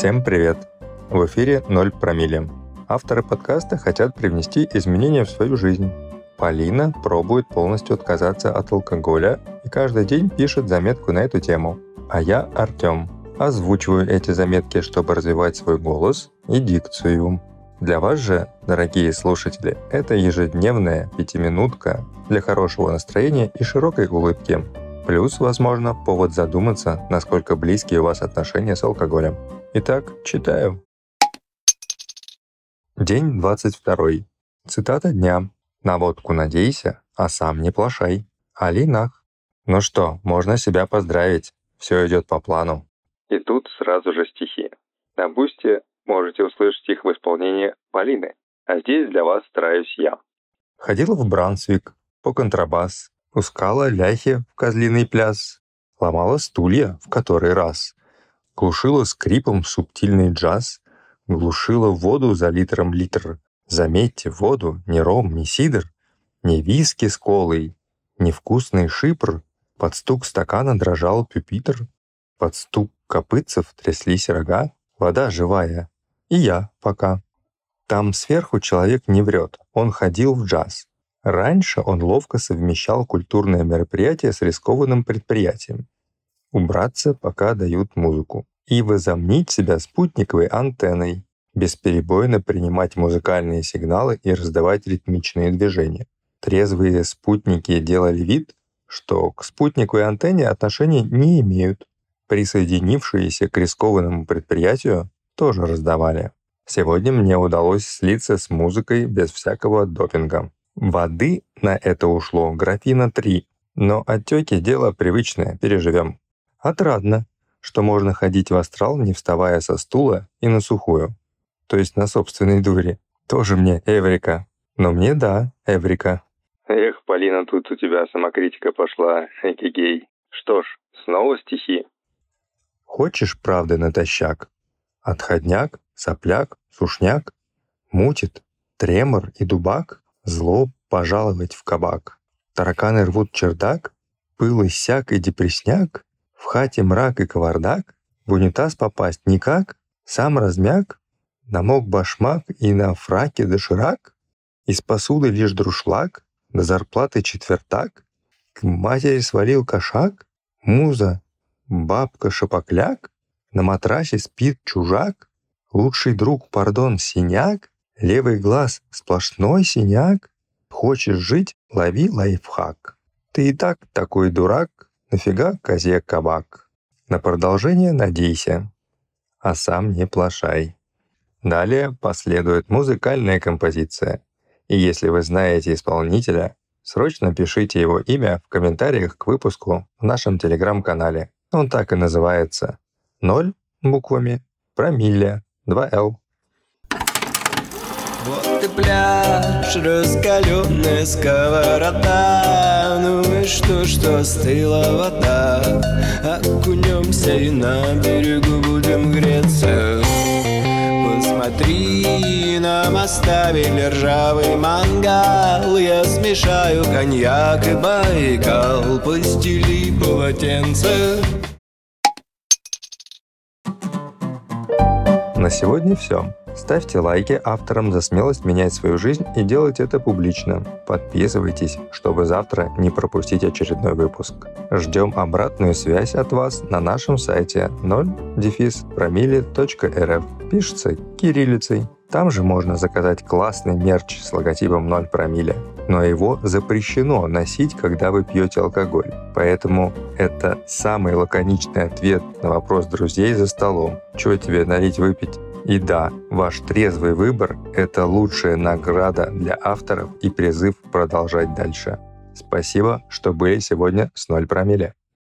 Всем привет! В эфире «Ноль промилле». Авторы подкаста хотят привнести изменения в свою жизнь. Полина пробует полностью отказаться от алкоголя и каждый день пишет заметку на эту тему. А я, Артем, озвучиваю эти заметки, чтобы развивать свой голос и дикцию. Для вас же, дорогие слушатели, это ежедневная пятиминутка для хорошего настроения и широкой улыбки. Плюс, возможно, повод задуматься, насколько близкие у вас отношения с алкоголем. Итак, читаю. День 22. Цитата дня. «На водку надейся, а сам не плашай». Алинах. Ну что, можно себя поздравить. Все идет по плану. И тут сразу же стихи. На бусте можете услышать их в исполнении Полины, а здесь для вас стараюсь я. Ходила в Брансвик, по контрабас, пускала ляхи в козлиный пляс, ломала стулья в который раз, глушила скрипом субтильный джаз, глушила воду за литром литр. Заметьте, воду не ром, не сидр, не виски с колой, не вкусный шипр. Под стук стакана дрожал пюпитр, под стук копытцев тряслись рога, вода живая. И я пока. Там сверху человек не врет, он ходил в джаз. Раньше он ловко совмещал культурное мероприятие с рискованным предприятием. Убраться, пока дают музыку и возомнить себя спутниковой антенной, бесперебойно принимать музыкальные сигналы и раздавать ритмичные движения. Трезвые спутники делали вид, что к спутниковой антенне отношения не имеют. Присоединившиеся к рискованному предприятию тоже раздавали. Сегодня мне удалось слиться с музыкой без всякого допинга. Воды на это ушло графина 3, но отеки дело привычное, переживем. Отрадно, что можно ходить в астрал, не вставая со стула и на сухую. То есть на собственной дуре. Тоже мне Эврика. Но мне да, Эврика. Эх, Полина, тут у тебя самокритика пошла, экигей. Что ж, снова стихи. Хочешь правды натощак? Отходняк, сопляк, сушняк, мутит, тремор и дубак, зло пожаловать в кабак. Тараканы рвут чердак, пыл иссяк и депресняк, в хате мрак и кавардак, в унитаз попасть никак, сам размяк, намок башмак и на фраке доширак, из посуды лишь друшлаг, до зарплаты четвертак, к матери свалил кошак, муза, бабка шапокляк, на матрасе спит чужак, лучший друг, пардон, синяк, левый глаз сплошной синяк, хочешь жить, лови лайфхак. Ты и так такой дурак, Нафига козе кабак? На продолжение надейся, а сам не плашай. Далее последует музыкальная композиция. И если вы знаете исполнителя, срочно пишите его имя в комментариях к выпуску в нашем телеграм-канале. Он так и называется. Ноль буквами, промилле, 2Л. И пляж, раскаленная сковорода. Ну и что, что стыла вода? Окунемся и на берегу будем греться. Посмотри, нам оставили ржавый мангал. Я смешаю коньяк и байкал. Постели полотенце На сегодня все. Ставьте лайки авторам за смелость менять свою жизнь и делать это публично. Подписывайтесь, чтобы завтра не пропустить очередной выпуск. Ждем обратную связь от вас на нашем сайте 0-промили.рф. Пишется кириллицей. Там же можно заказать классный мерч с логотипом 0 промилле, но его запрещено носить, когда вы пьете алкоголь. Поэтому это самый лаконичный ответ на вопрос друзей за столом. Чего тебе налить выпить? И да, ваш трезвый выбор – это лучшая награда для авторов и призыв продолжать дальше. Спасибо, что были сегодня с 0 промилле.